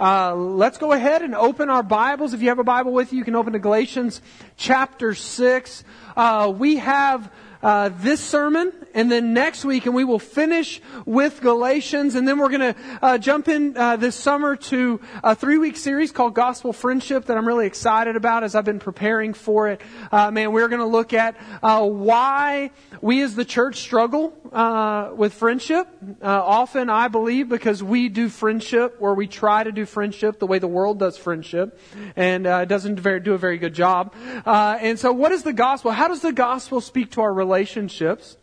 Uh, let's go ahead and open our Bibles. If you have a Bible with you, you can open to Galatians chapter 6. Uh, we have uh, this sermon and then next week, and we will finish with Galatians, and then we're going to uh, jump in uh, this summer to a three-week series called Gospel Friendship that I'm really excited about as I've been preparing for it. Uh, man, we're going to look at uh, why we as the church struggle uh, with friendship. often, I believe, because we do friendship where we try to do friendship the way the world does friendship, and doesn't do a very good job. and so, what is the gospel? How does the gospel speak to our relationships?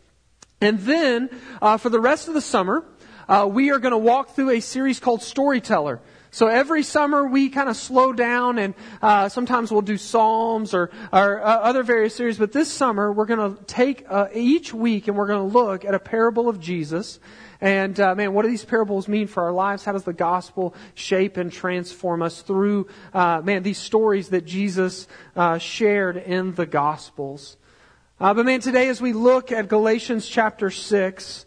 And then, uh, for the rest of the summer, uh, we are going to walk through a series called Storyteller. So every summer we kind of slow down and uh, sometimes we'll do Psalms or, or uh, other various series. But this summer we're going to take uh, each week and we're going to look at a parable of Jesus. And uh, man, what do these parables mean for our lives? How does the gospel shape and transform us through uh, man these stories that Jesus uh, shared in the gospels? Uh, but man, today as we look at Galatians chapter 6,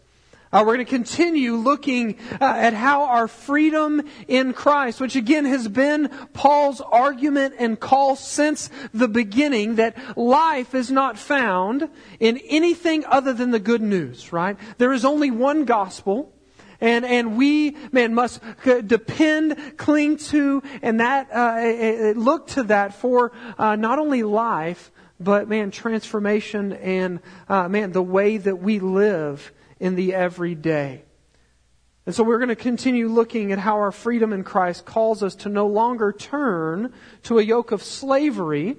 uh, we're going to continue looking uh, at how our freedom in Christ, which again has been Paul's argument and call since the beginning, that life is not found in anything other than the good news, right? There is only one gospel. And, and we, man, must depend, cling to, and that, uh, look to that for uh, not only life, but man, transformation and uh, man, the way that we live in the everyday. And so we're going to continue looking at how our freedom in Christ calls us to no longer turn to a yoke of slavery,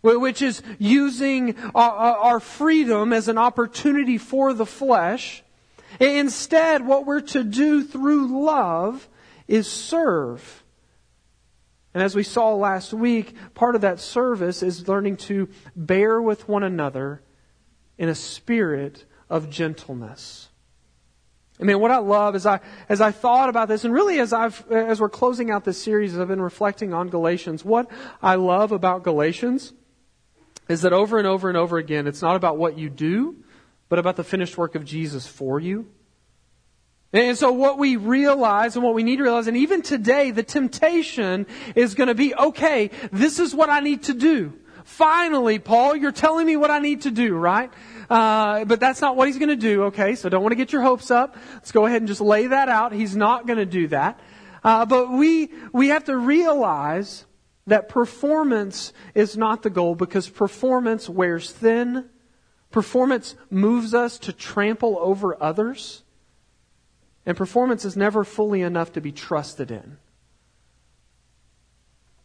which is using our freedom as an opportunity for the flesh. Instead, what we're to do through love is serve and as we saw last week, part of that service is learning to bear with one another in a spirit of gentleness. I mean, what I love is I, as I thought about this, and really as I've, as we're closing out this series, I've been reflecting on Galatians. What I love about Galatians is that over and over and over again, it's not about what you do, but about the finished work of Jesus for you. And so what we realize and what we need to realize, and even today, the temptation is going to be, okay, this is what I need to do. Finally, Paul, you're telling me what I need to do, right? Uh, but that's not what he's going to do, okay? So don't want to get your hopes up. Let's go ahead and just lay that out. He's not going to do that. Uh, but we, we have to realize that performance is not the goal because performance wears thin. Performance moves us to trample over others. And performance is never fully enough to be trusted in.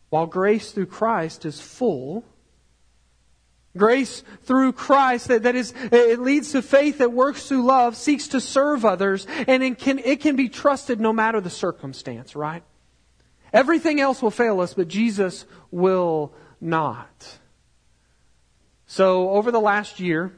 While grace through Christ is full, grace through Christ that, that is, it leads to faith that works through love, seeks to serve others, and it can, it can be trusted no matter the circumstance, right? Everything else will fail us, but Jesus will not. So over the last year,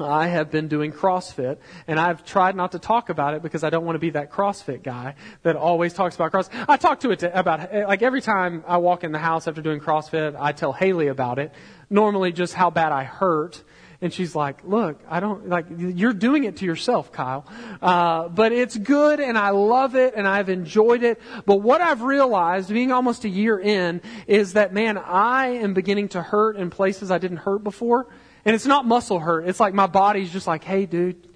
I have been doing CrossFit, and I've tried not to talk about it because I don't want to be that CrossFit guy that always talks about CrossFit. I talk to it to, about, like every time I walk in the house after doing CrossFit, I tell Haley about it. Normally just how bad I hurt. And she's like, look, I don't, like, you're doing it to yourself, Kyle. Uh, but it's good and I love it and I've enjoyed it. But what I've realized, being almost a year in, is that, man, I am beginning to hurt in places I didn't hurt before. And it's not muscle hurt. It's like my body's just like, hey, dude,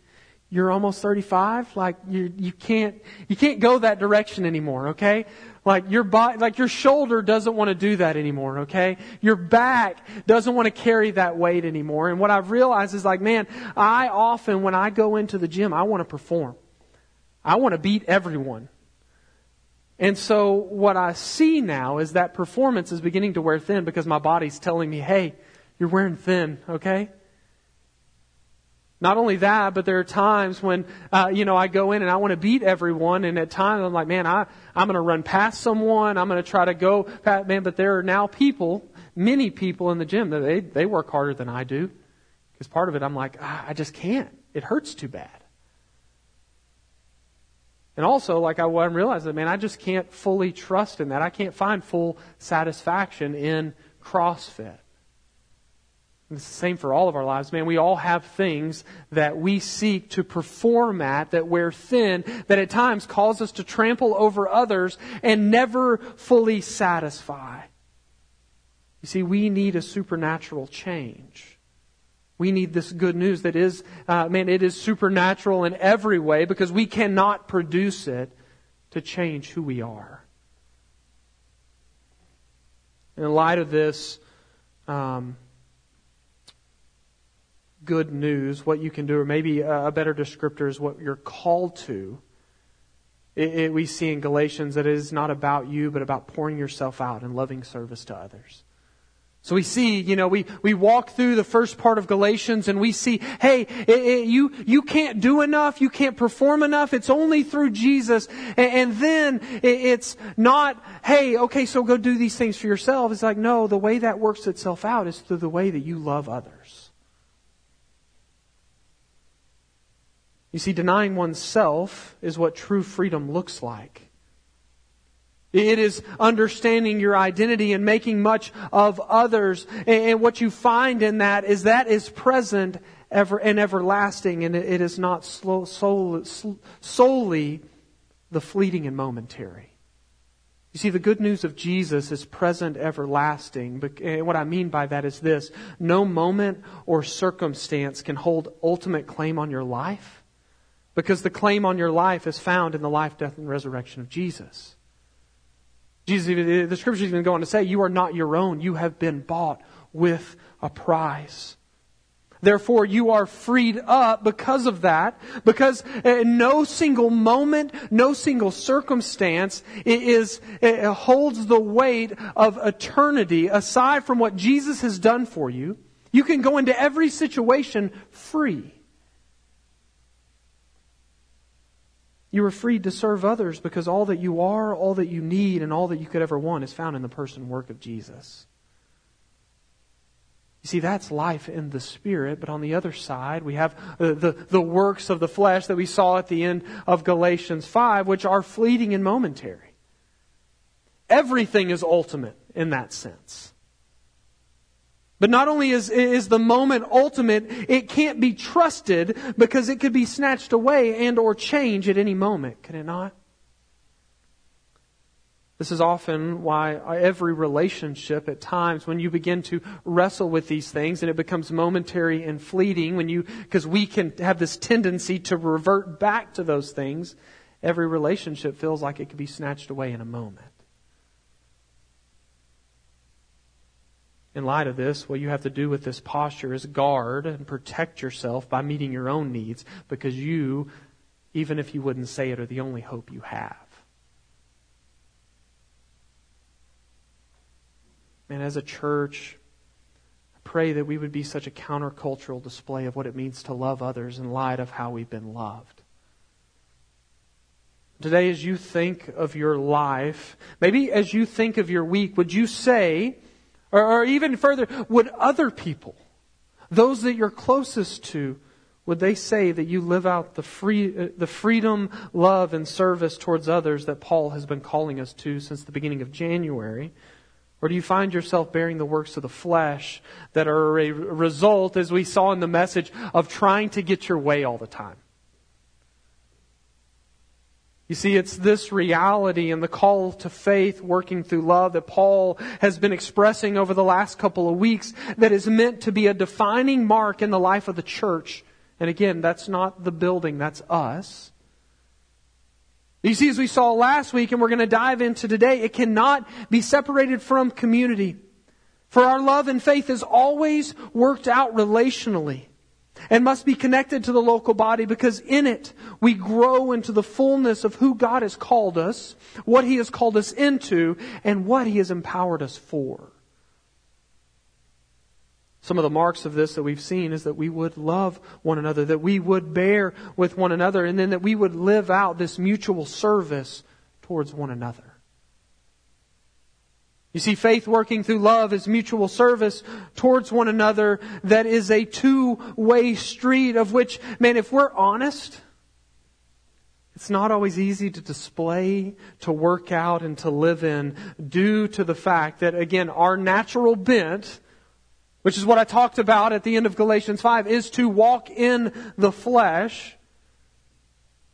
you're almost 35. Like you, you can't, you can't go that direction anymore. Okay. Like your body, like your shoulder doesn't want to do that anymore. Okay. Your back doesn't want to carry that weight anymore. And what I've realized is like, man, I often, when I go into the gym, I want to perform. I want to beat everyone. And so what I see now is that performance is beginning to wear thin because my body's telling me, hey, you're wearing thin, okay? Not only that, but there are times when, uh, you know, I go in and I want to beat everyone, and at times I'm like, man, I, I'm going to run past someone, I'm going to try to go past, man, but there are now people, many people in the gym that they, they work harder than I do. Because part of it, I'm like, ah, I just can't. It hurts too bad. And also, like I, what I'm realizing, man, I just can't fully trust in that. I can't find full satisfaction in CrossFit. It's the same for all of our lives, man. We all have things that we seek to perform at that wear thin, that at times cause us to trample over others and never fully satisfy. You see, we need a supernatural change. We need this good news that is, uh, man, it is supernatural in every way because we cannot produce it to change who we are. In light of this, um, good news, what you can do, or maybe a better descriptor is what you're called to. It, it, we see in Galatians that it is not about you, but about pouring yourself out and loving service to others. So we see, you know, we, we walk through the first part of Galatians and we see, hey, it, it, you, you can't do enough, you can't perform enough, it's only through Jesus. And, and then it's not, hey, okay, so go do these things for yourself. It's like, no, the way that works itself out is through the way that you love others. You see, denying oneself is what true freedom looks like. It is understanding your identity and making much of others. And what you find in that is that is present ever and everlasting, and it is not solely the fleeting and momentary. You see, the good news of Jesus is present, everlasting. And what I mean by that is this no moment or circumstance can hold ultimate claim on your life because the claim on your life is found in the life, death, and resurrection of Jesus. Jesus, the scriptures even go on to say, you are not your own. You have been bought with a prize. Therefore, you are freed up because of that, because uh, no single moment, no single circumstance is, it holds the weight of eternity aside from what Jesus has done for you. You can go into every situation free. You are freed to serve others because all that you are, all that you need, and all that you could ever want is found in the person and work of Jesus. You see, that's life in the Spirit, but on the other side, we have the, the, the, works of the flesh that we saw at the end of Galatians 5, which are fleeting and momentary. Everything is ultimate in that sense. But not only is, is the moment ultimate, it can't be trusted because it could be snatched away and or change at any moment, can it not? This is often why every relationship at times when you begin to wrestle with these things and it becomes momentary and fleeting when you, because we can have this tendency to revert back to those things, every relationship feels like it could be snatched away in a moment. In light of this, what you have to do with this posture is guard and protect yourself by meeting your own needs because you, even if you wouldn't say it, are the only hope you have. And as a church, I pray that we would be such a countercultural display of what it means to love others in light of how we've been loved. Today, as you think of your life, maybe as you think of your week, would you say, or, or even further, would other people, those that you're closest to, would they say that you live out the free, uh, the freedom, love, and service towards others that Paul has been calling us to since the beginning of January? Or do you find yourself bearing the works of the flesh that are a result, as we saw in the message, of trying to get your way all the time? You see, it's this reality and the call to faith working through love that Paul has been expressing over the last couple of weeks that is meant to be a defining mark in the life of the church. And again, that's not the building, that's us. You see, as we saw last week and we're going to dive into today, it cannot be separated from community. For our love and faith is always worked out relationally and must be connected to the local body because in it we grow into the fullness of who God has called us, what He has called us into, and what He has empowered us for. Some of the marks of this that we've seen is that we would love one another, that we would bear with one another, and then that we would live out this mutual service towards one another. You see, faith working through love is mutual service towards one another that is a two-way street of which, man, if we're honest, it's not always easy to display, to work out, and to live in due to the fact that, again, our natural bent which is what I talked about at the end of Galatians 5, is to walk in the flesh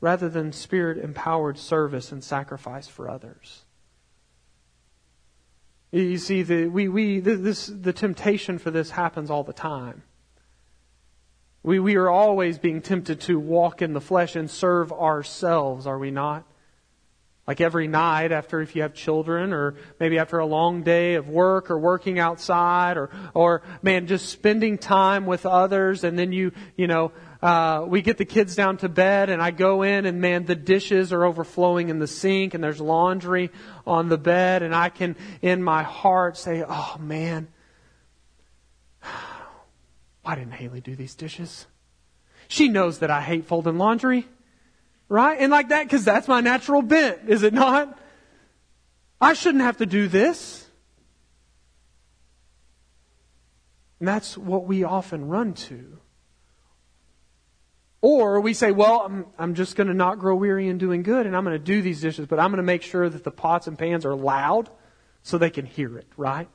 rather than spirit empowered service and sacrifice for others. You see, the, we, we, this, the temptation for this happens all the time. We, we are always being tempted to walk in the flesh and serve ourselves, are we not? Like every night after if you have children or maybe after a long day of work or working outside or, or man, just spending time with others and then you, you know, uh, we get the kids down to bed and I go in and man, the dishes are overflowing in the sink and there's laundry on the bed and I can in my heart say, oh man, why didn't Haley do these dishes? She knows that I hate folding laundry. Right? And like that, because that's my natural bent, is it not? I shouldn't have to do this. And that's what we often run to. Or we say, well, I'm, I'm just going to not grow weary in doing good and I'm going to do these dishes, but I'm going to make sure that the pots and pans are loud so they can hear it, right?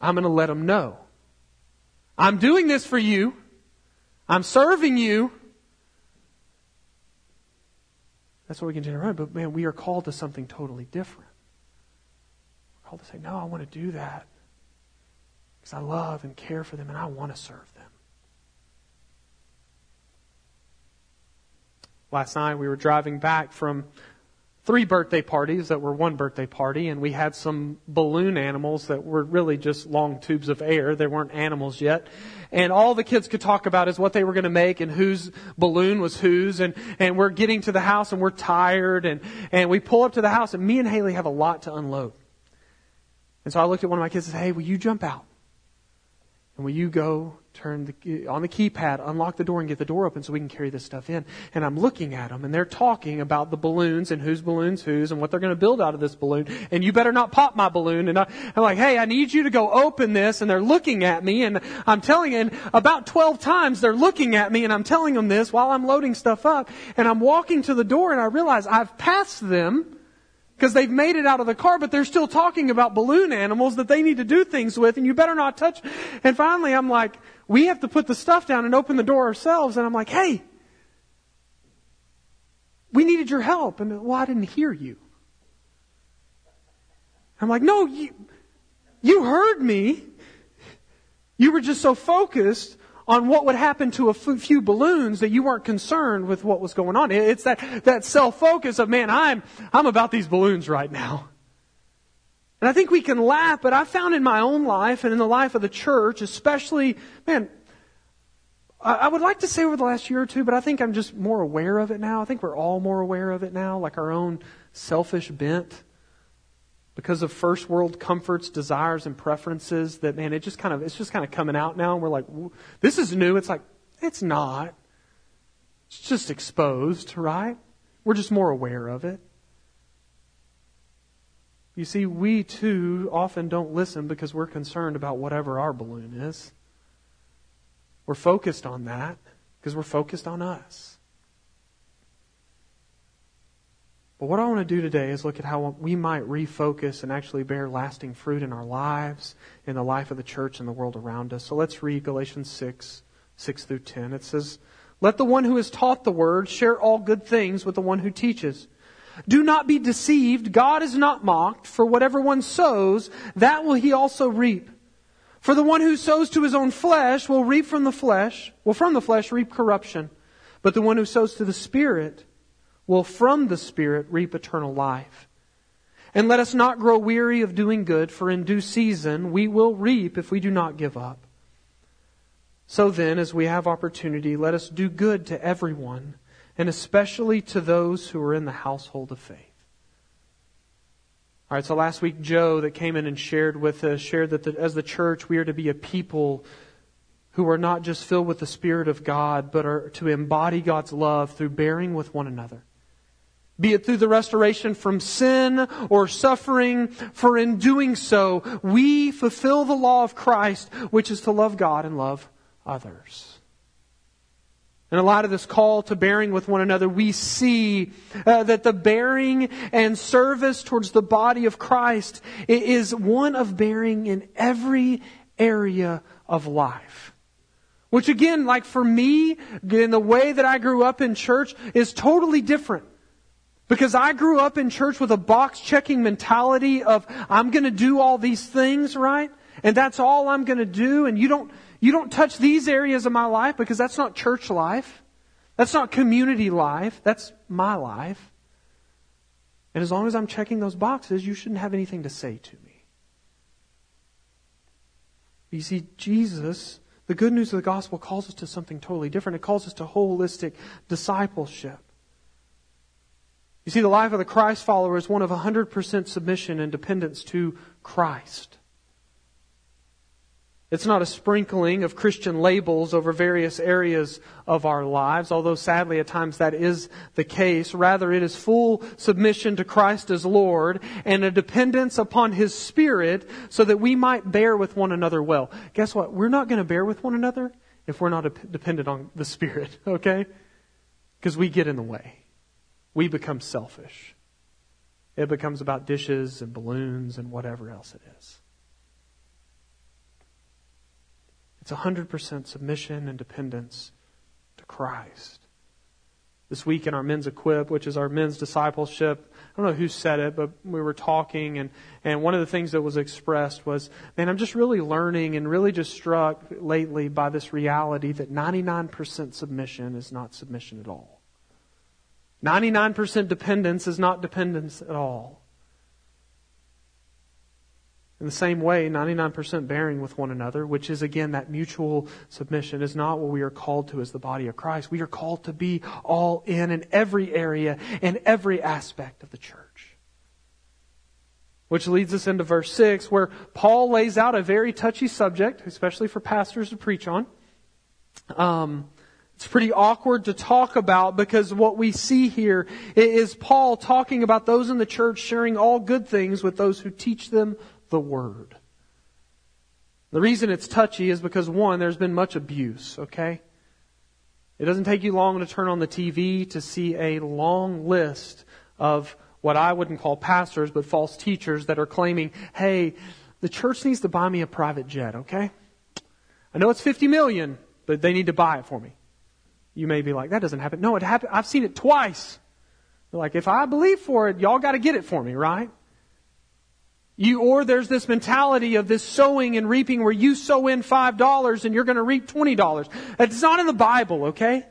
I'm going to let them know. I'm doing this for you. I'm serving you. That's what we can run. But man, we are called to something totally different. We're called to say, no, I want to do that because I love and care for them and I want to serve them. Last night we were driving back from three birthday parties that were one birthday party, and we had some balloon animals that were really just long tubes of air. They weren't animals yet. And all the kids could talk about is what they were going to make and whose balloon was whose. And, and we're getting to the house and we're tired and, and we pull up to the house and me and Haley have a lot to unload. And so I looked at one of my kids and said, Hey, will you jump out? And will you go turn the, on the keypad, unlock the door and get the door open so we can carry this stuff in? And I'm looking at them and they're talking about the balloons and whose balloons whose and what they're going to build out of this balloon. And you better not pop my balloon. And I, am like, hey, I need you to go open this. And they're looking at me and I'm telling, and about 12 times they're looking at me and I'm telling them this while I'm loading stuff up. And I'm walking to the door and I realize I've passed them because they've made it out of the car, but they're still talking about balloon animals that they need to do things with, and you better not touch. And finally, I'm like, we have to put the stuff down and open the door ourselves. And I'm like, hey, we needed your help. And well, I didn't hear you. I'm like, no, you, you heard me. You were just so focused on what would happen to a few balloons that you weren't concerned with what was going on. It's that, that self-focus of, man, I'm, I'm about these balloons right now. And I think we can laugh, but I found in my own life and in the life of the church, especially, man, I would like to say over the last year or two, but I think I'm just more aware of it now. I think we're all more aware of it now, like our own selfish bent because of first world comforts, desires, and preferences that, man, it just kind of, it's just kind of coming out now. And we're like, this is new. It's like, it's not. It's just exposed, right? We're just more aware of it. You see, we too often don't listen because we're concerned about whatever our balloon is. We're focused on that because we're focused on us. But what I want to do today is look at how we might refocus and actually bear lasting fruit in our lives, in the life of the church and the world around us. So let's read Galatians 6, 6 through 10. It says, Let the one who has taught the word share all good things with the one who teaches. Do not be deceived. God is not mocked, for whatever one sows, that will he also reap. For the one who sows to his own flesh will reap from the flesh, will from the flesh reap corruption. But the one who sows to the Spirit, will from the Spirit reap eternal life. And let us not grow weary of doing good, for in due season we will reap if we do not give up. So then, as we have opportunity, let us do good to everyone, and especially to those who are in the household of faith. All right, so last week, Joe that came in and shared with us, shared that the, as the church, we are to be a people who are not just filled with the Spirit of God, but are to embody God's love through bearing with one another be it through the restoration from sin or suffering, for in doing so, we fulfill the law of Christ, which is to love God and love others. And a lot of this call to bearing with one another, we see uh, that the bearing and service towards the body of Christ is one of bearing in every area of life. Which again, like for me, in the way that I grew up in church is totally different. Because I grew up in church with a box checking mentality of, I'm gonna do all these things, right? And that's all I'm gonna do, and you don't, you don't touch these areas of my life because that's not church life. That's not community life. That's my life. And as long as I'm checking those boxes, you shouldn't have anything to say to me. You see, Jesus, the good news of the gospel calls us to something totally different. It calls us to holistic discipleship. You see, the life of the Christ follower is one of 100% submission and dependence to Christ. It's not a sprinkling of Christian labels over various areas of our lives, although sadly at times that is the case. Rather, it is full submission to Christ as Lord and a dependence upon His Spirit so that we might bear with one another well. Guess what? We're not going to bear with one another if we're not dependent on the Spirit, okay? Because we get in the way. We become selfish. It becomes about dishes and balloons and whatever else it is. It's 100% submission and dependence to Christ. This week in our men's equip, which is our men's discipleship, I don't know who said it, but we were talking and, and one of the things that was expressed was, man, I'm just really learning and really just struck lately by this reality that 99% submission is not submission at all. 99% dependence is not dependence at all. In the same way, 99% bearing with one another, which is again that mutual submission, is not what we are called to as the body of Christ. We are called to be all in in every area and every aspect of the church. Which leads us into verse 6, where Paul lays out a very touchy subject, especially for pastors to preach on. Um, it's pretty awkward to talk about because what we see here is Paul talking about those in the church sharing all good things with those who teach them the Word. The reason it's touchy is because one, there's been much abuse, okay? It doesn't take you long to turn on the TV to see a long list of what I wouldn't call pastors, but false teachers that are claiming, hey, the church needs to buy me a private jet, okay? I know it's 50 million, but they need to buy it for me. You may be like, that doesn't happen. No, it happened. I've seen it twice. They're like, if I believe for it, y'all got to get it for me, right? You, or there's this mentality of this sowing and reaping where you sow in $5 and you're going to reap $20. It's not in the Bible, okay?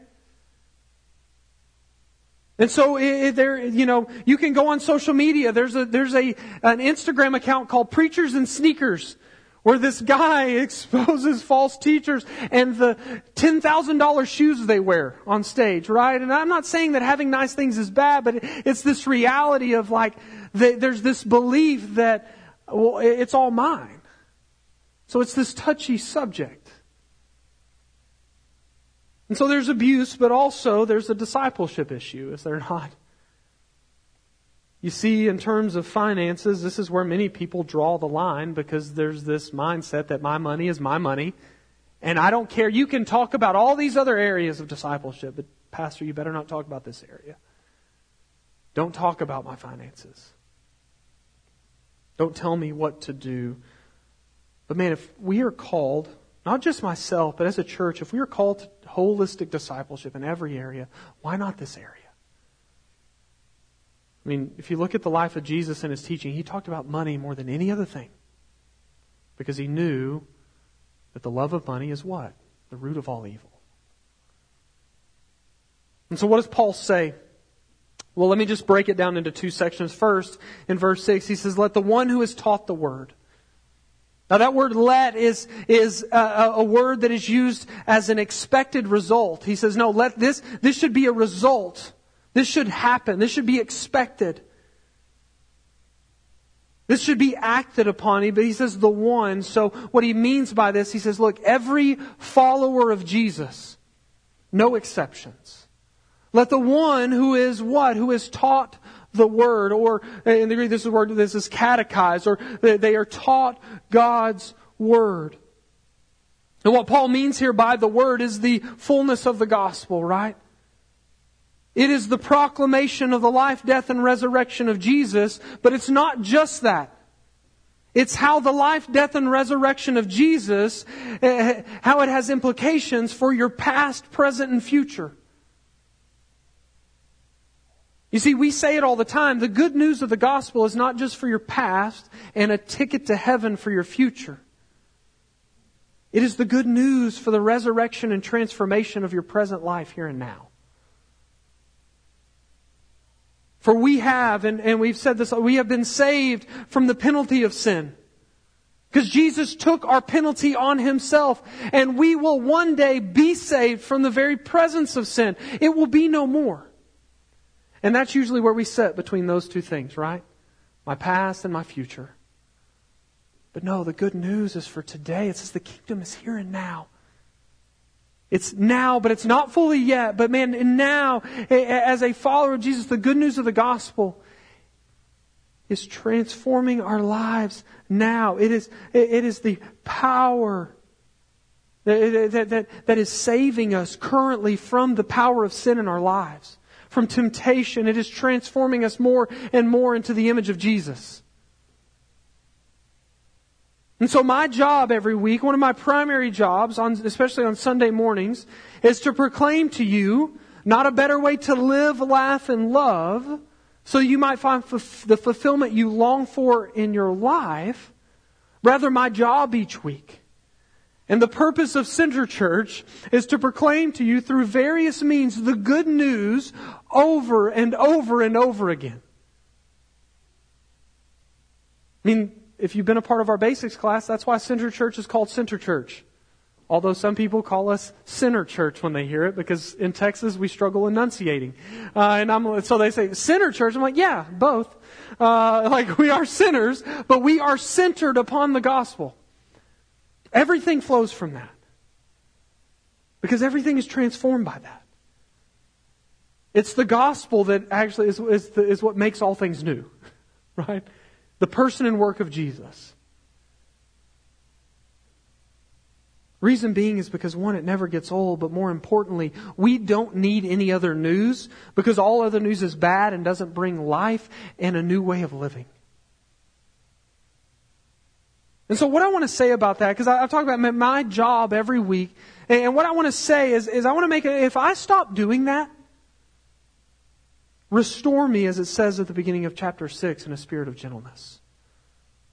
And so there, you know, you can go on social media. There's a, there's a, an Instagram account called Preachers and Sneakers where this guy exposes false teachers and the $10,000 shoes they wear on stage, right? And I'm not saying that having nice things is bad, but it's this reality of like, there's this belief that, well, it's all mine. So it's this touchy subject. And so there's abuse, but also there's a discipleship issue, is there not? You see, in terms of finances, this is where many people draw the line because there's this mindset that my money is my money. And I don't care. You can talk about all these other areas of discipleship, but Pastor, you better not talk about this area. Don't talk about my finances. Don't tell me what to do. But man, if we are called, not just myself, but as a church, if we are called to holistic discipleship in every area, why not this area? I mean, if you look at the life of Jesus and his teaching, he talked about money more than any other thing. Because he knew that the love of money is what? The root of all evil. And so what does Paul say? Well, let me just break it down into two sections. First, in verse 6, he says, Let the one who is taught the word. Now that word let is, is a, a, word that is used as an expected result. He says, no, let this, this should be a result this should happen. This should be expected. This should be acted upon. But he says the one. So what he means by this, he says, look, every follower of Jesus, no exceptions. Let the one who is what? Who is taught the word, or in the Greek, this is word, this is catechized, or they are taught God's word. And what Paul means here by the word is the fullness of the gospel, right? It is the proclamation of the life, death, and resurrection of Jesus, but it's not just that. It's how the life, death, and resurrection of Jesus, uh, how it has implications for your past, present, and future. You see, we say it all the time. The good news of the gospel is not just for your past and a ticket to heaven for your future. It is the good news for the resurrection and transformation of your present life here and now. For we have, and, and we've said this, we have been saved from the penalty of sin. Because Jesus took our penalty on himself, and we will one day be saved from the very presence of sin. It will be no more. And that's usually where we sit between those two things, right? My past and my future. But no, the good news is for today. It says the kingdom is here and now. It's now, but it's not fully yet. But man, now, as a follower of Jesus, the good news of the gospel is transforming our lives now. It is, it is the power that, that, that, that is saving us currently from the power of sin in our lives, from temptation. It is transforming us more and more into the image of Jesus. And so my job every week, one of my primary jobs, on, especially on Sunday mornings, is to proclaim to you not a better way to live, laugh, and love, so you might find f- the fulfillment you long for in your life. Rather, my job each week. And the purpose of Center Church is to proclaim to you through various means the good news over and over and over again. I mean, if you've been a part of our basics class, that's why Center Church is called Center Church. Although some people call us Sinner Church when they hear it, because in Texas we struggle enunciating. Uh, and I'm, so they say, Sinner Church. I'm like, yeah, both. Uh, like we are sinners, but we are centered upon the gospel. Everything flows from that. Because everything is transformed by that. It's the gospel that actually is, is, the, is what makes all things new. Right? The person and work of Jesus. Reason being is because one, it never gets old, but more importantly, we don't need any other news because all other news is bad and doesn't bring life and a new way of living. And so what I want to say about that, because I've talked about my job every week, and what I want to say is, is I want to make if I stop doing that, Restore me, as it says at the beginning of chapter 6, in a spirit of gentleness.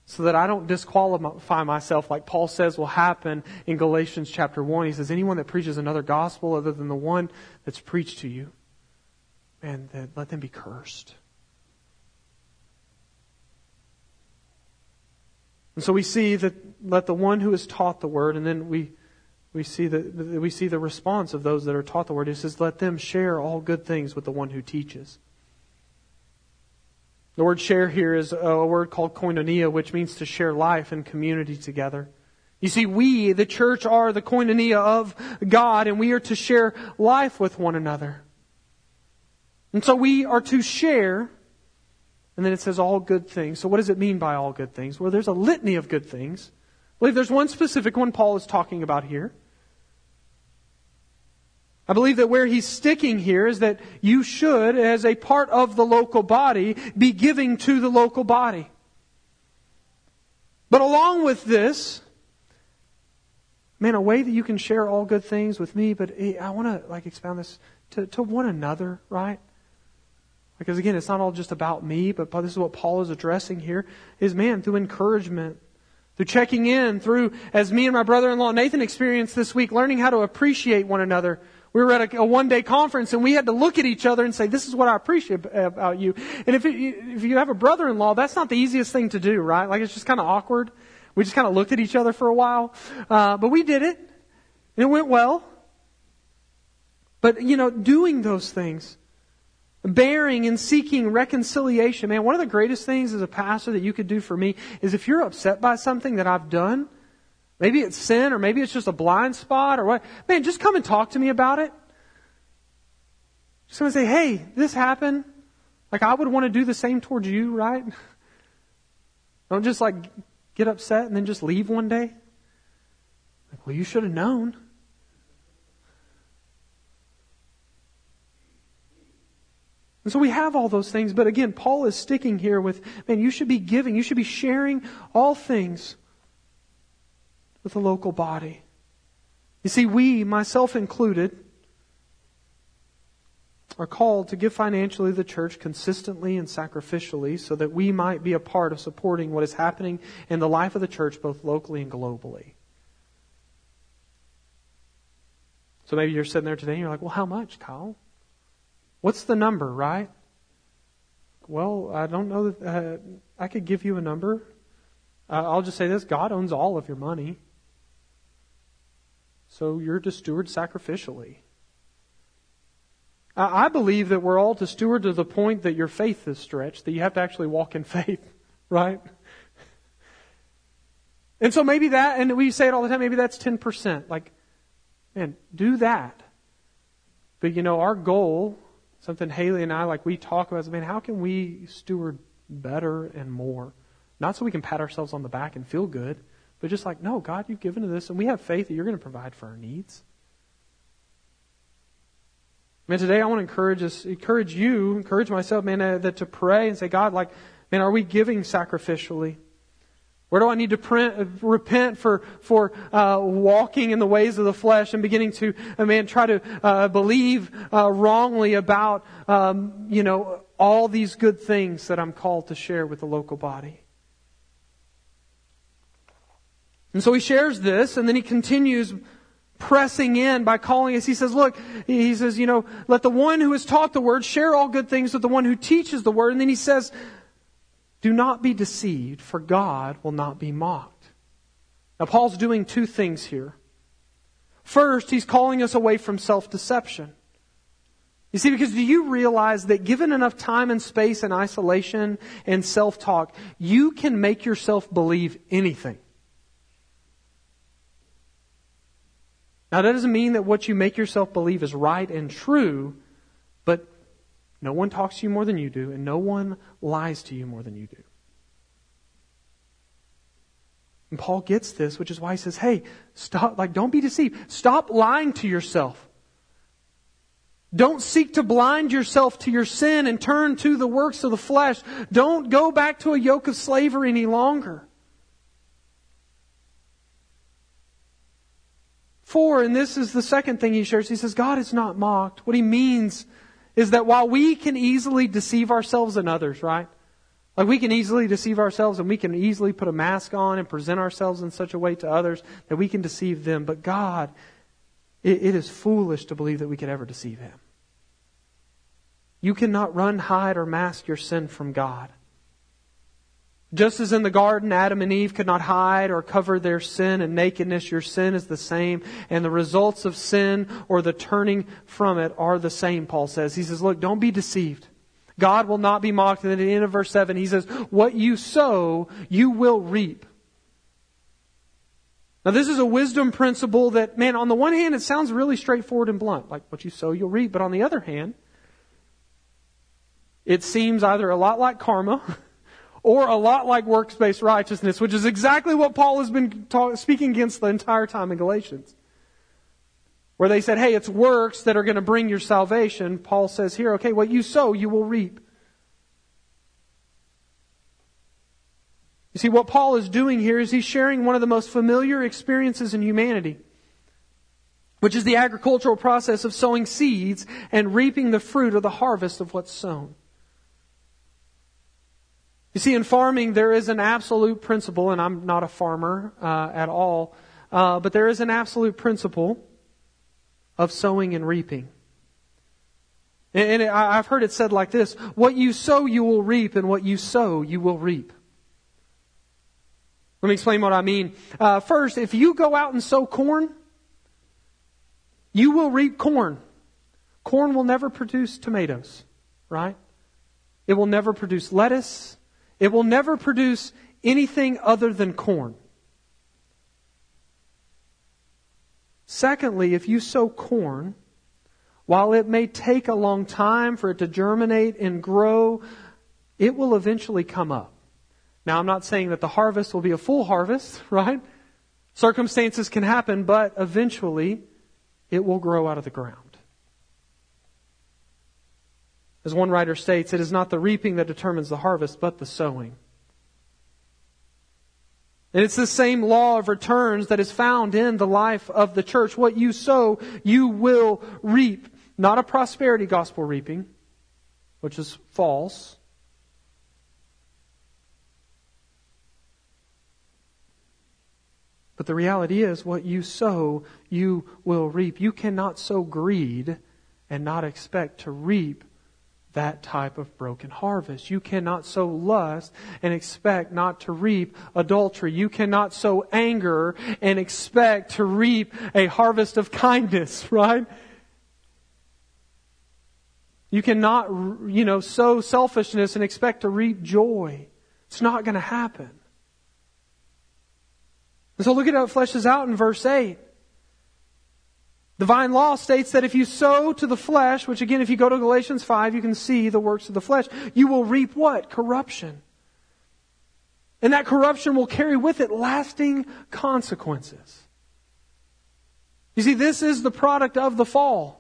So that I don't disqualify myself like Paul says will happen in Galatians chapter 1. He says, anyone that preaches another gospel other than the one that's preached to you, man, let them be cursed. And so we see that let the one who is taught the word, and then we we see the we see the response of those that are taught the word. He says, "Let them share all good things with the one who teaches." The word share here is a word called koinonia, which means to share life and community together. You see, we, the church, are the koinonia of God, and we are to share life with one another. And so we are to share, and then it says all good things. So what does it mean by all good things? Well, there's a litany of good things. I believe there's one specific one Paul is talking about here. I believe that where he's sticking here is that you should, as a part of the local body, be giving to the local body. But along with this, man, a way that you can share all good things with me, but eh, I want to like expound this to, to one another, right? Because again, it's not all just about me, but this is what Paul is addressing here, is man, through encouragement, through checking in, through, as me and my brother-in-law Nathan experienced this week, learning how to appreciate one another, we were at a, a one day conference and we had to look at each other and say, this is what I appreciate about you. And if, it, if you have a brother in law, that's not the easiest thing to do, right? Like it's just kind of awkward. We just kind of looked at each other for a while. Uh, but we did it. And it went well. But, you know, doing those things, bearing and seeking reconciliation, man, one of the greatest things as a pastor that you could do for me is if you're upset by something that I've done, Maybe it's sin or maybe it's just a blind spot or what. Man, just come and talk to me about it. Just going to say, hey, this happened. Like I would want to do the same towards you, right? Don't just like get upset and then just leave one day. Like, well, you should have known. And so we have all those things, but again, Paul is sticking here with, man, you should be giving, you should be sharing all things with the local body. You see, we, myself included, are called to give financially to the church consistently and sacrificially so that we might be a part of supporting what is happening in the life of the church both locally and globally. So maybe you're sitting there today and you're like, well, how much, Kyle? What's the number, right? Well, I don't know that uh, I could give you a number. Uh, I'll just say this God owns all of your money. So you're to steward sacrificially. I believe that we're all to steward to the point that your faith is stretched, that you have to actually walk in faith, right? And so maybe that, and we say it all the time, maybe that's 10%. Like, man, do that. But you know, our goal, something Haley and I, like we talk about, is, man, how can we steward better and more? Not so we can pat ourselves on the back and feel good, but just like, no, God, you've given to this, and we have faith that you're going to provide for our needs. Man, today I want to encourage us, encourage you, encourage myself, man, uh, that to pray and say, God, like, man, are we giving sacrificially? Where do I need to print, uh, repent for for uh, walking in the ways of the flesh and beginning to, uh, man, try to uh, believe uh, wrongly about, um, you know, all these good things that I'm called to share with the local body? And so he shares this, and then he continues pressing in by calling us. He says, look, he says, you know, let the one who has taught the word share all good things with the one who teaches the word. And then he says, do not be deceived, for God will not be mocked. Now, Paul's doing two things here. First, he's calling us away from self-deception. You see, because do you realize that given enough time and space and isolation and self-talk, you can make yourself believe anything. Now, that doesn't mean that what you make yourself believe is right and true, but no one talks to you more than you do, and no one lies to you more than you do. And Paul gets this, which is why he says, hey, stop, like, don't be deceived. Stop lying to yourself. Don't seek to blind yourself to your sin and turn to the works of the flesh. Don't go back to a yoke of slavery any longer. For, and this is the second thing he shares, he says, God is not mocked. What he means is that while we can easily deceive ourselves and others, right? Like we can easily deceive ourselves and we can easily put a mask on and present ourselves in such a way to others that we can deceive them. But God, it, it is foolish to believe that we could ever deceive Him. You cannot run, hide, or mask your sin from God. Just as in the garden, Adam and Eve could not hide or cover their sin and nakedness, your sin is the same, and the results of sin or the turning from it are the same, Paul says. He says, look, don't be deceived. God will not be mocked. And then at the end of verse 7, he says, what you sow, you will reap. Now this is a wisdom principle that, man, on the one hand, it sounds really straightforward and blunt. Like what you sow, you'll reap. But on the other hand, it seems either a lot like karma, or a lot like works-based righteousness, which is exactly what Paul has been speaking against the entire time in Galatians. Where they said, hey, it's works that are going to bring your salvation. Paul says here, okay, what you sow, you will reap. You see, what Paul is doing here is he's sharing one of the most familiar experiences in humanity, which is the agricultural process of sowing seeds and reaping the fruit of the harvest of what's sown. You see, in farming, there is an absolute principle, and I'm not a farmer uh, at all, uh, but there is an absolute principle of sowing and reaping. And, and I've heard it said like this What you sow, you will reap, and what you sow, you will reap. Let me explain what I mean. Uh, first, if you go out and sow corn, you will reap corn. Corn will never produce tomatoes, right? It will never produce lettuce. It will never produce anything other than corn. Secondly, if you sow corn, while it may take a long time for it to germinate and grow, it will eventually come up. Now, I'm not saying that the harvest will be a full harvest, right? Circumstances can happen, but eventually it will grow out of the ground. As one writer states, it is not the reaping that determines the harvest, but the sowing. And it's the same law of returns that is found in the life of the church. What you sow, you will reap. Not a prosperity gospel reaping, which is false. But the reality is, what you sow, you will reap. You cannot sow greed and not expect to reap that type of broken harvest. You cannot sow lust and expect not to reap adultery. You cannot sow anger and expect to reap a harvest of kindness, right? You cannot, you know, sow selfishness and expect to reap joy. It's not going to happen. And so look at how it fleshes out in verse 8. Divine law states that if you sow to the flesh, which again, if you go to Galatians 5, you can see the works of the flesh, you will reap what? Corruption. And that corruption will carry with it lasting consequences. You see, this is the product of the fall.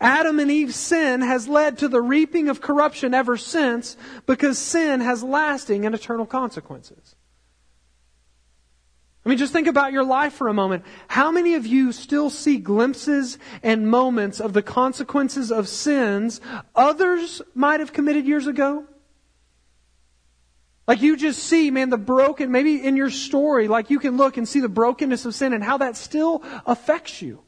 Adam and Eve's sin has led to the reaping of corruption ever since because sin has lasting and eternal consequences. I mean, just think about your life for a moment. How many of you still see glimpses and moments of the consequences of sins others might have committed years ago? Like you just see, man, the broken, maybe in your story, like you can look and see the brokenness of sin and how that still affects you.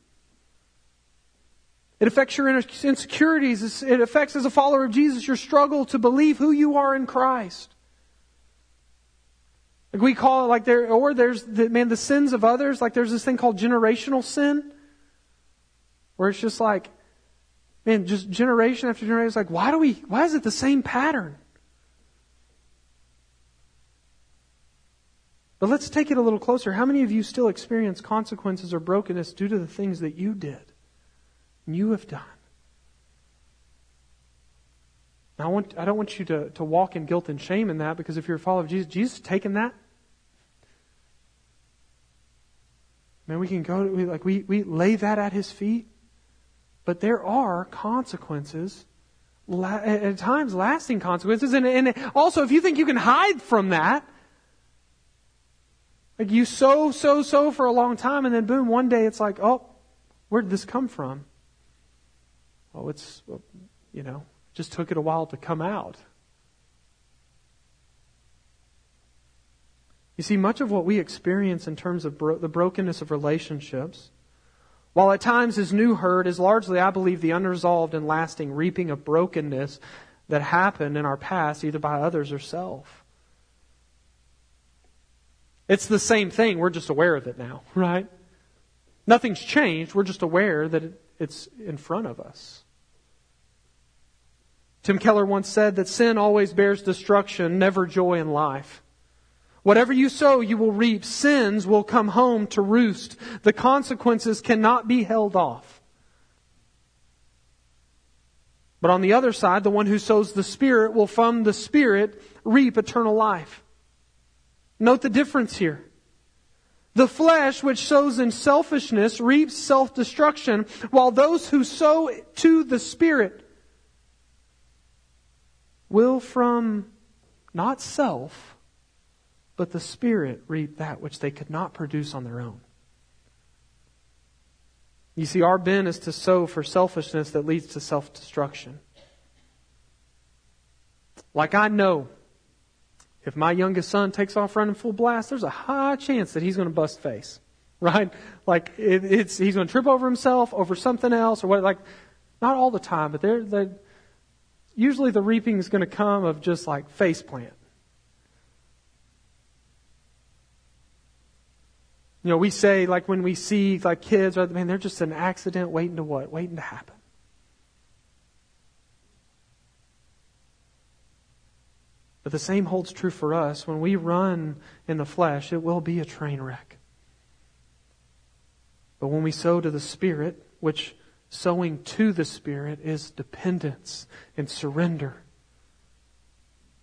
It affects your insecurities. It affects, as a follower of Jesus, your struggle to believe who you are in Christ. Like we call it like there, or there's the, man, the sins of others, like there's this thing called generational sin, where it's just like, man, just generation after generation, it's like, why do we, why is it the same pattern? But let's take it a little closer. How many of you still experience consequences or brokenness due to the things that you did and you have done? Now, I, want, I don't want you to, to walk in guilt and shame in that because if you're a follower of Jesus, Jesus taken that. Man, we can go, we, like, we, we lay that at his feet. But there are consequences, at times lasting consequences. And, and also, if you think you can hide from that, like you sow, sow, sow for a long time, and then boom, one day it's like, oh, where did this come from? Oh, it's, you know, just took it a while to come out. You see, much of what we experience in terms of bro- the brokenness of relationships, while at times is new hurt, is largely, I believe, the unresolved and lasting reaping of brokenness that happened in our past, either by others or self. It's the same thing. We're just aware of it now, right? Nothing's changed. We're just aware that it's in front of us. Tim Keller once said that sin always bears destruction, never joy in life. Whatever you sow, you will reap. Sins will come home to roost. The consequences cannot be held off. But on the other side, the one who sows the Spirit will from the Spirit reap eternal life. Note the difference here. The flesh, which sows in selfishness, reaps self destruction, while those who sow to the Spirit will from not self, but the Spirit reap that which they could not produce on their own. You see, our bent is to sow for selfishness that leads to self destruction. Like I know, if my youngest son takes off running full blast, there's a high chance that he's going to bust face, right? Like it, it's he's going to trip over himself, over something else, or what? Like not all the time, but there, usually the reaping is going to come of just like face plant. You know, we say like when we see like kids, right, man, they're just an accident waiting to what? Waiting to happen. But the same holds true for us. When we run in the flesh, it will be a train wreck. But when we sow to the Spirit, which Sowing to the Spirit is dependence and surrender.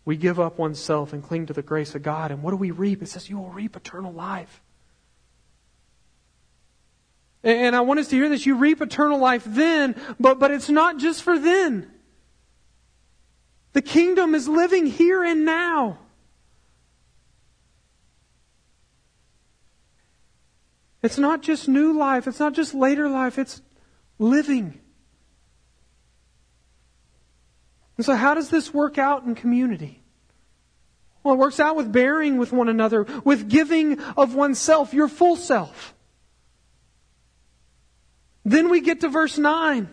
We give up oneself and cling to the grace of God. And what do we reap? It says, You will reap eternal life. And I want us to hear this. You reap eternal life then, but, but it's not just for then. The kingdom is living here and now. It's not just new life, it's not just later life, it's living. And so, how does this work out in community? Well, it works out with bearing with one another, with giving of oneself, your full self. Then we get to verse 9,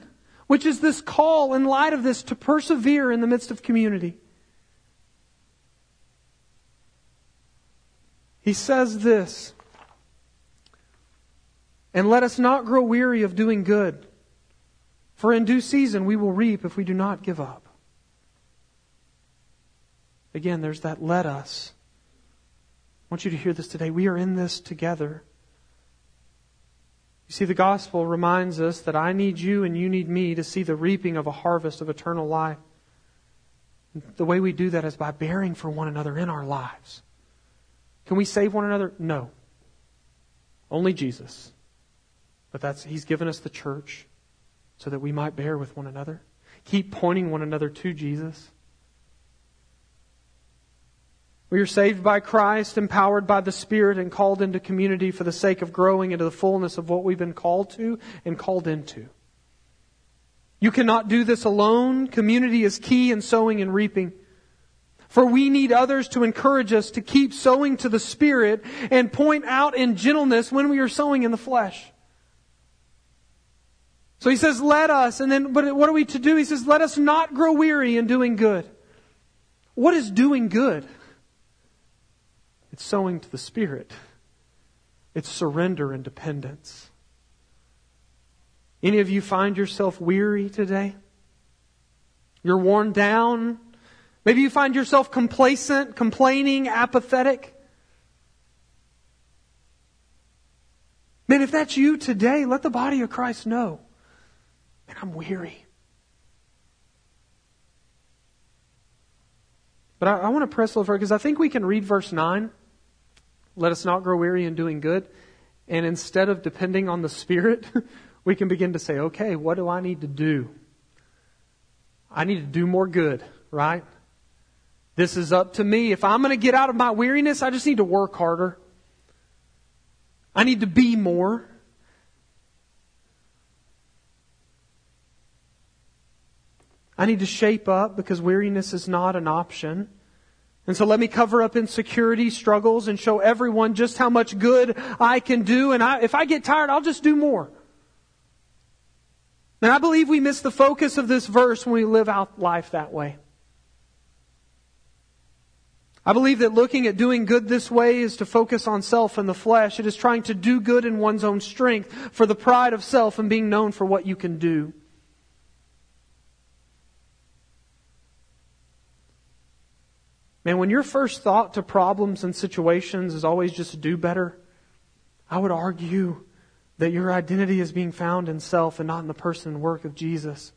which is this call in light of this to persevere in the midst of community. He says this, and let us not grow weary of doing good, for in due season we will reap if we do not give up. Again, there's that let us. I want you to hear this today. We are in this together. You see, the gospel reminds us that I need you and you need me to see the reaping of a harvest of eternal life. The way we do that is by bearing for one another in our lives. Can we save one another? No. Only Jesus. But that's He's given us the church so that we might bear with one another. Keep pointing one another to Jesus. We are saved by Christ, empowered by the Spirit, and called into community for the sake of growing into the fullness of what we've been called to and called into. You cannot do this alone. Community is key in sowing and reaping. For we need others to encourage us to keep sowing to the Spirit and point out in gentleness when we are sowing in the flesh. So he says, let us, and then, but what are we to do? He says, let us not grow weary in doing good. What is doing good? It's sowing to the Spirit. It's surrender and dependence. Any of you find yourself weary today? You're worn down? Maybe you find yourself complacent, complaining, apathetic. Man, if that's you today, let the body of Christ know. Man, I'm weary. But I, I want to press a little further because I think we can read verse 9 let us not grow weary in doing good. And instead of depending on the Spirit, we can begin to say, okay, what do I need to do? I need to do more good, right? This is up to me. If I'm going to get out of my weariness, I just need to work harder. I need to be more. I need to shape up because weariness is not an option. And so let me cover up insecurity, struggles, and show everyone just how much good I can do. And I, if I get tired, I'll just do more. And I believe we miss the focus of this verse when we live out life that way. I believe that looking at doing good this way is to focus on self and the flesh. It is trying to do good in one's own strength for the pride of self and being known for what you can do. Man, when your first thought to problems and situations is always just do better, I would argue that your identity is being found in self and not in the person and work of Jesus.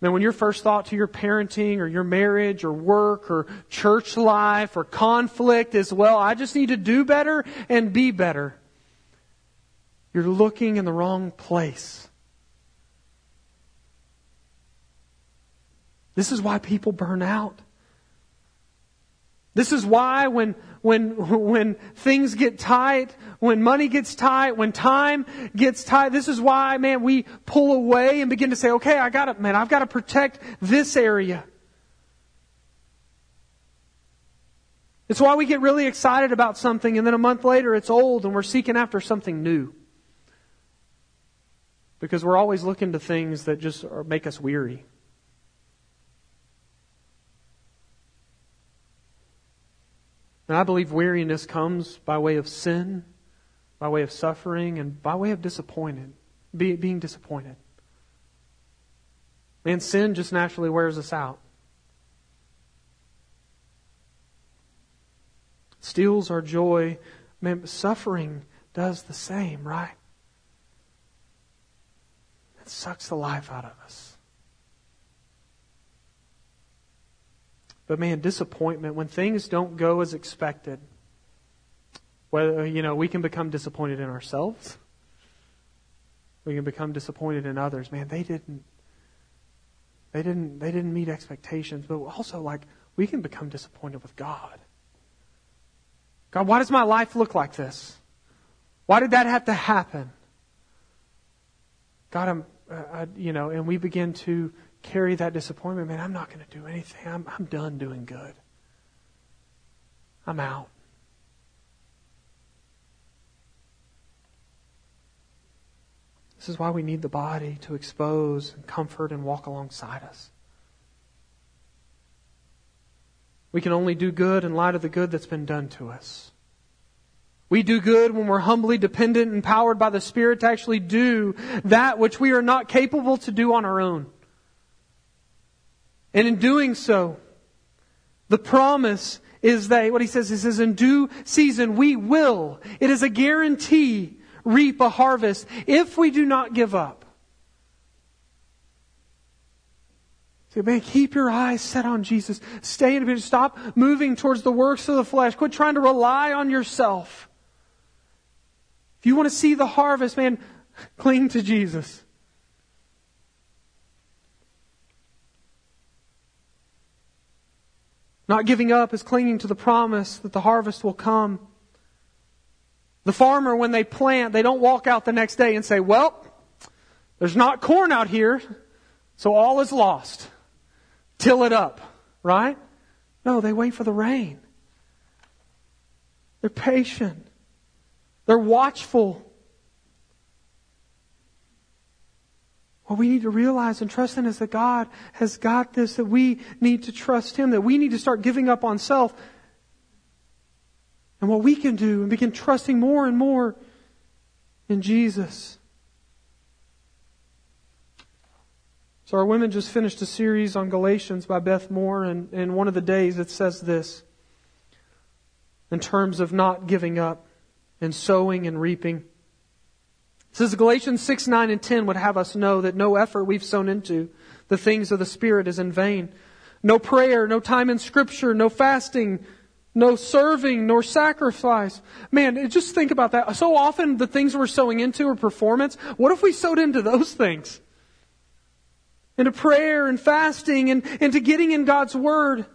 Now, when your first thought to your parenting or your marriage or work or church life or conflict is, well, I just need to do better and be better, you're looking in the wrong place. This is why people burn out. This is why when, when, when things get tight, when money gets tight, when time gets tight, this is why, man, we pull away and begin to say, okay, I gotta, man, I've gotta protect this area. It's why we get really excited about something and then a month later it's old and we're seeking after something new. Because we're always looking to things that just make us weary. And I believe weariness comes by way of sin, by way of suffering, and by way of disappointed, be, being disappointed. And sin just naturally wears us out. Steals our joy. Man, suffering does the same, right? It sucks the life out of us. But man, disappointment, when things don't go as expected, whether, you know, we can become disappointed in ourselves. We can become disappointed in others. Man, they didn't, they didn't, they didn't meet expectations, but also like we can become disappointed with God. God, why does my life look like this? Why did that have to happen? God, I'm, uh, I, you know, and we begin to carry that disappointment. Man, I'm not going to do anything. I'm, I'm done doing good. I'm out. This is why we need the body to expose and comfort and walk alongside us. We can only do good in light of the good that's been done to us. We do good when we're humbly dependent and empowered by the Spirit to actually do that which we are not capable to do on our own. And in doing so, the promise is that, what he says, he says, in due season we will, it is a guarantee reap a harvest if we do not give up. So, man, keep your eyes set on Jesus. Stay in bit. Stop moving towards the works of the flesh. Quit trying to rely on yourself. If you want to see the harvest, man, cling to Jesus. Not giving up is clinging to the promise that the harvest will come. The farmer, when they plant, they don't walk out the next day and say, well, there's not corn out here, so all is lost. Till it up, right? No, they wait for the rain. They're patient. They're watchful. What we need to realize and trust in is that God has got this, that we need to trust Him, that we need to start giving up on self and what we can do and begin trusting more and more in Jesus. So our women just finished a series on Galatians by Beth Moore, and in one of the days it says this in terms of not giving up and sowing and reaping. Says Galatians 6, 9, and 10 would have us know that no effort we've sown into the things of the Spirit is in vain. No prayer, no time in Scripture, no fasting, no serving nor sacrifice. Man, just think about that. So often the things we're sowing into are performance. What if we sowed into those things? Into prayer and fasting and into getting in God's Word.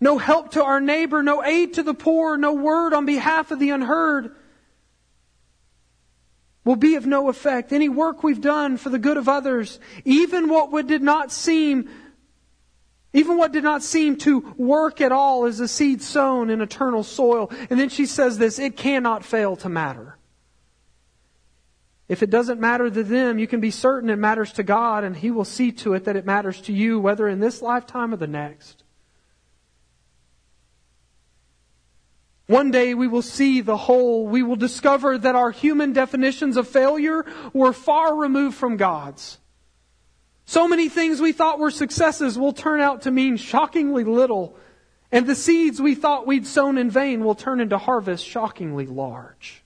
No help to our neighbor, no aid to the poor, no word on behalf of the unheard will be of no effect. Any work we've done for the good of others, even what did not seem even what did not seem to work at all is a seed sown in eternal soil. And then she says this, it cannot fail to matter. If it doesn't matter to them, you can be certain it matters to God, and He will see to it that it matters to you, whether in this lifetime or the next. One day we will see the whole. We will discover that our human definitions of failure were far removed from God's. So many things we thought were successes will turn out to mean shockingly little. And the seeds we thought we'd sown in vain will turn into harvests shockingly large.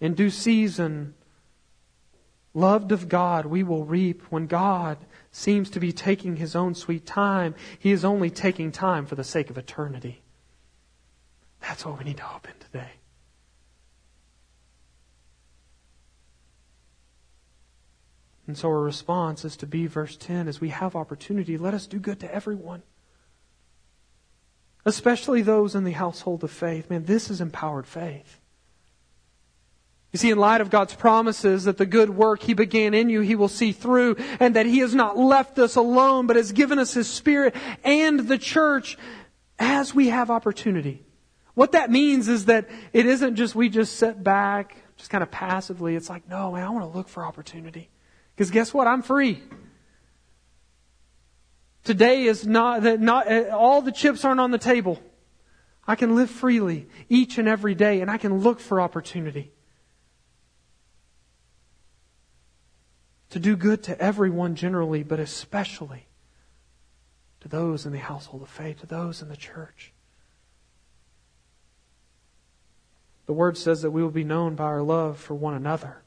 In due season, loved of God, we will reap when God seems to be taking his own sweet time. He is only taking time for the sake of eternity. That's what we need to hope in today. And so our response is to be verse 10 as we have opportunity, let us do good to everyone. Especially those in the household of faith. Man, this is empowered faith. You see, in light of God's promises that the good work He began in you, He will see through, and that He has not left us alone, but has given us His Spirit and the church as we have opportunity. What that means is that it isn't just we just sit back, just kind of passively. It's like, no, man, I want to look for opportunity. Because guess what? I'm free. Today is not that not eh, all the chips aren't on the table. I can live freely each and every day and I can look for opportunity. To do good to everyone generally, but especially to those in the household of faith, to those in the church. The word says that we will be known by our love for one another.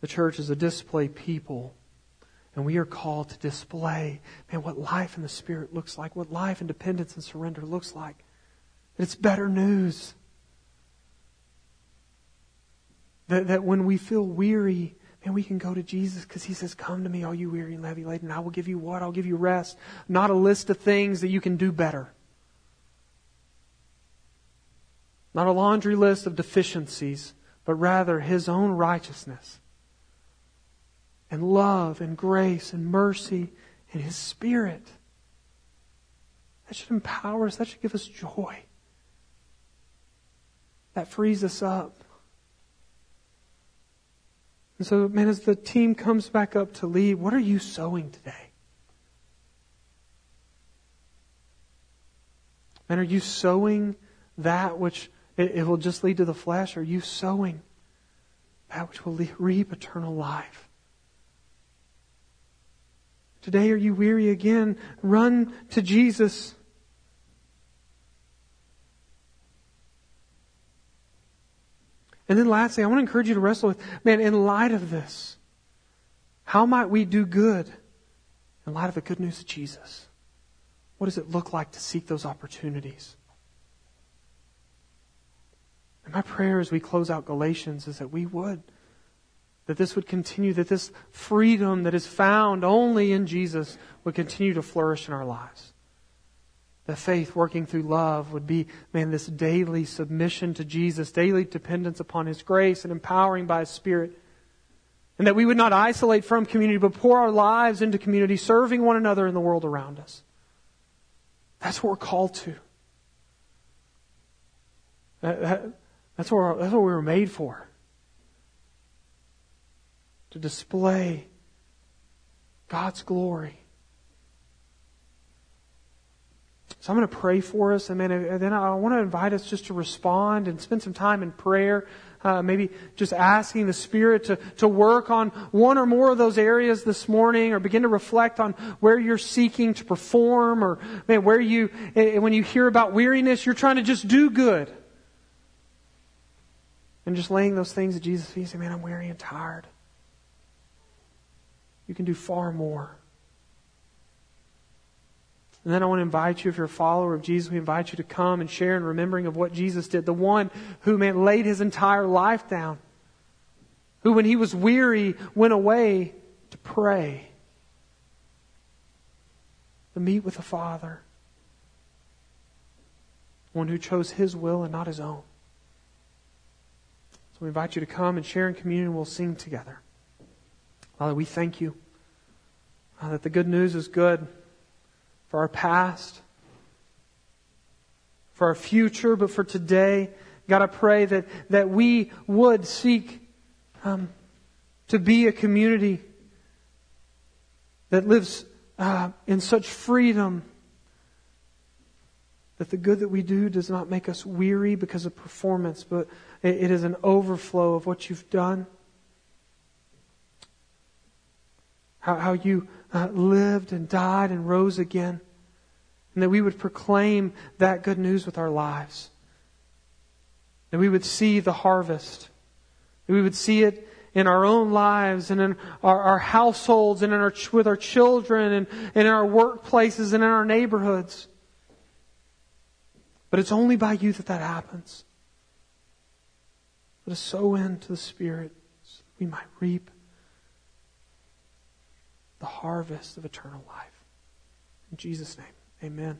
The church is a display people. And we are called to display, man, what life in the Spirit looks like, what life in dependence and surrender looks like. it's better news. That, that when we feel weary and we can go to Jesus because he says, Come to me, all you weary and heavy laden, I will give you what? I'll give you rest. Not a list of things that you can do better. Not a laundry list of deficiencies, but rather his own righteousness and love and grace and mercy and his spirit. That should empower us. That should give us joy. That frees us up. And so, man, as the team comes back up to leave, what are you sowing today? And are you sowing that which it, it will just lead to the flesh? Are you sowing that which will reap eternal life? Today, are you weary again? Run to Jesus. And then lastly, I want to encourage you to wrestle with, man, in light of this, how might we do good in light of the good news of Jesus? What does it look like to seek those opportunities? And my prayer as we close out Galatians is that we would, that this would continue, that this freedom that is found only in Jesus would continue to flourish in our lives that faith working through love would be, man, this daily submission to Jesus, daily dependence upon His grace and empowering by His Spirit. And that we would not isolate from community, but pour our lives into community, serving one another in the world around us. That's what we're called to. That's, what that's what we were made for. To display God's glory So I'm going to pray for us, and then I want to invite us just to respond and spend some time in prayer. Uh, maybe just asking the Spirit to, to work on one or more of those areas this morning, or begin to reflect on where you're seeking to perform, or man, where you, when you hear about weariness, you're trying to just do good. And just laying those things at Jesus' feet, say, man, I'm weary and tired. You can do far more. And then I want to invite you, if you're a follower of Jesus, we invite you to come and share in remembering of what Jesus did. The one who man, laid his entire life down. Who, when he was weary, went away to pray. To meet with the Father. One who chose his will and not his own. So we invite you to come and share in communion. We'll sing together. Father, we thank you uh, that the good news is good for our past, for our future, but for today. God, I pray that, that we would seek um, to be a community that lives uh, in such freedom that the good that we do does not make us weary because of performance, but it, is an overflow of what you've done. How, how you uh, lived and died and rose again. And that we would proclaim that good news with our lives. That we would see the harvest. That we would see it in our own lives and in our, our households and in our, with our children and, and in our workplaces and in our neighborhoods. But it's only by you that that happens. Let us sow into the Spirit so that we might reap the harvest of eternal life. In Jesus' name, amen.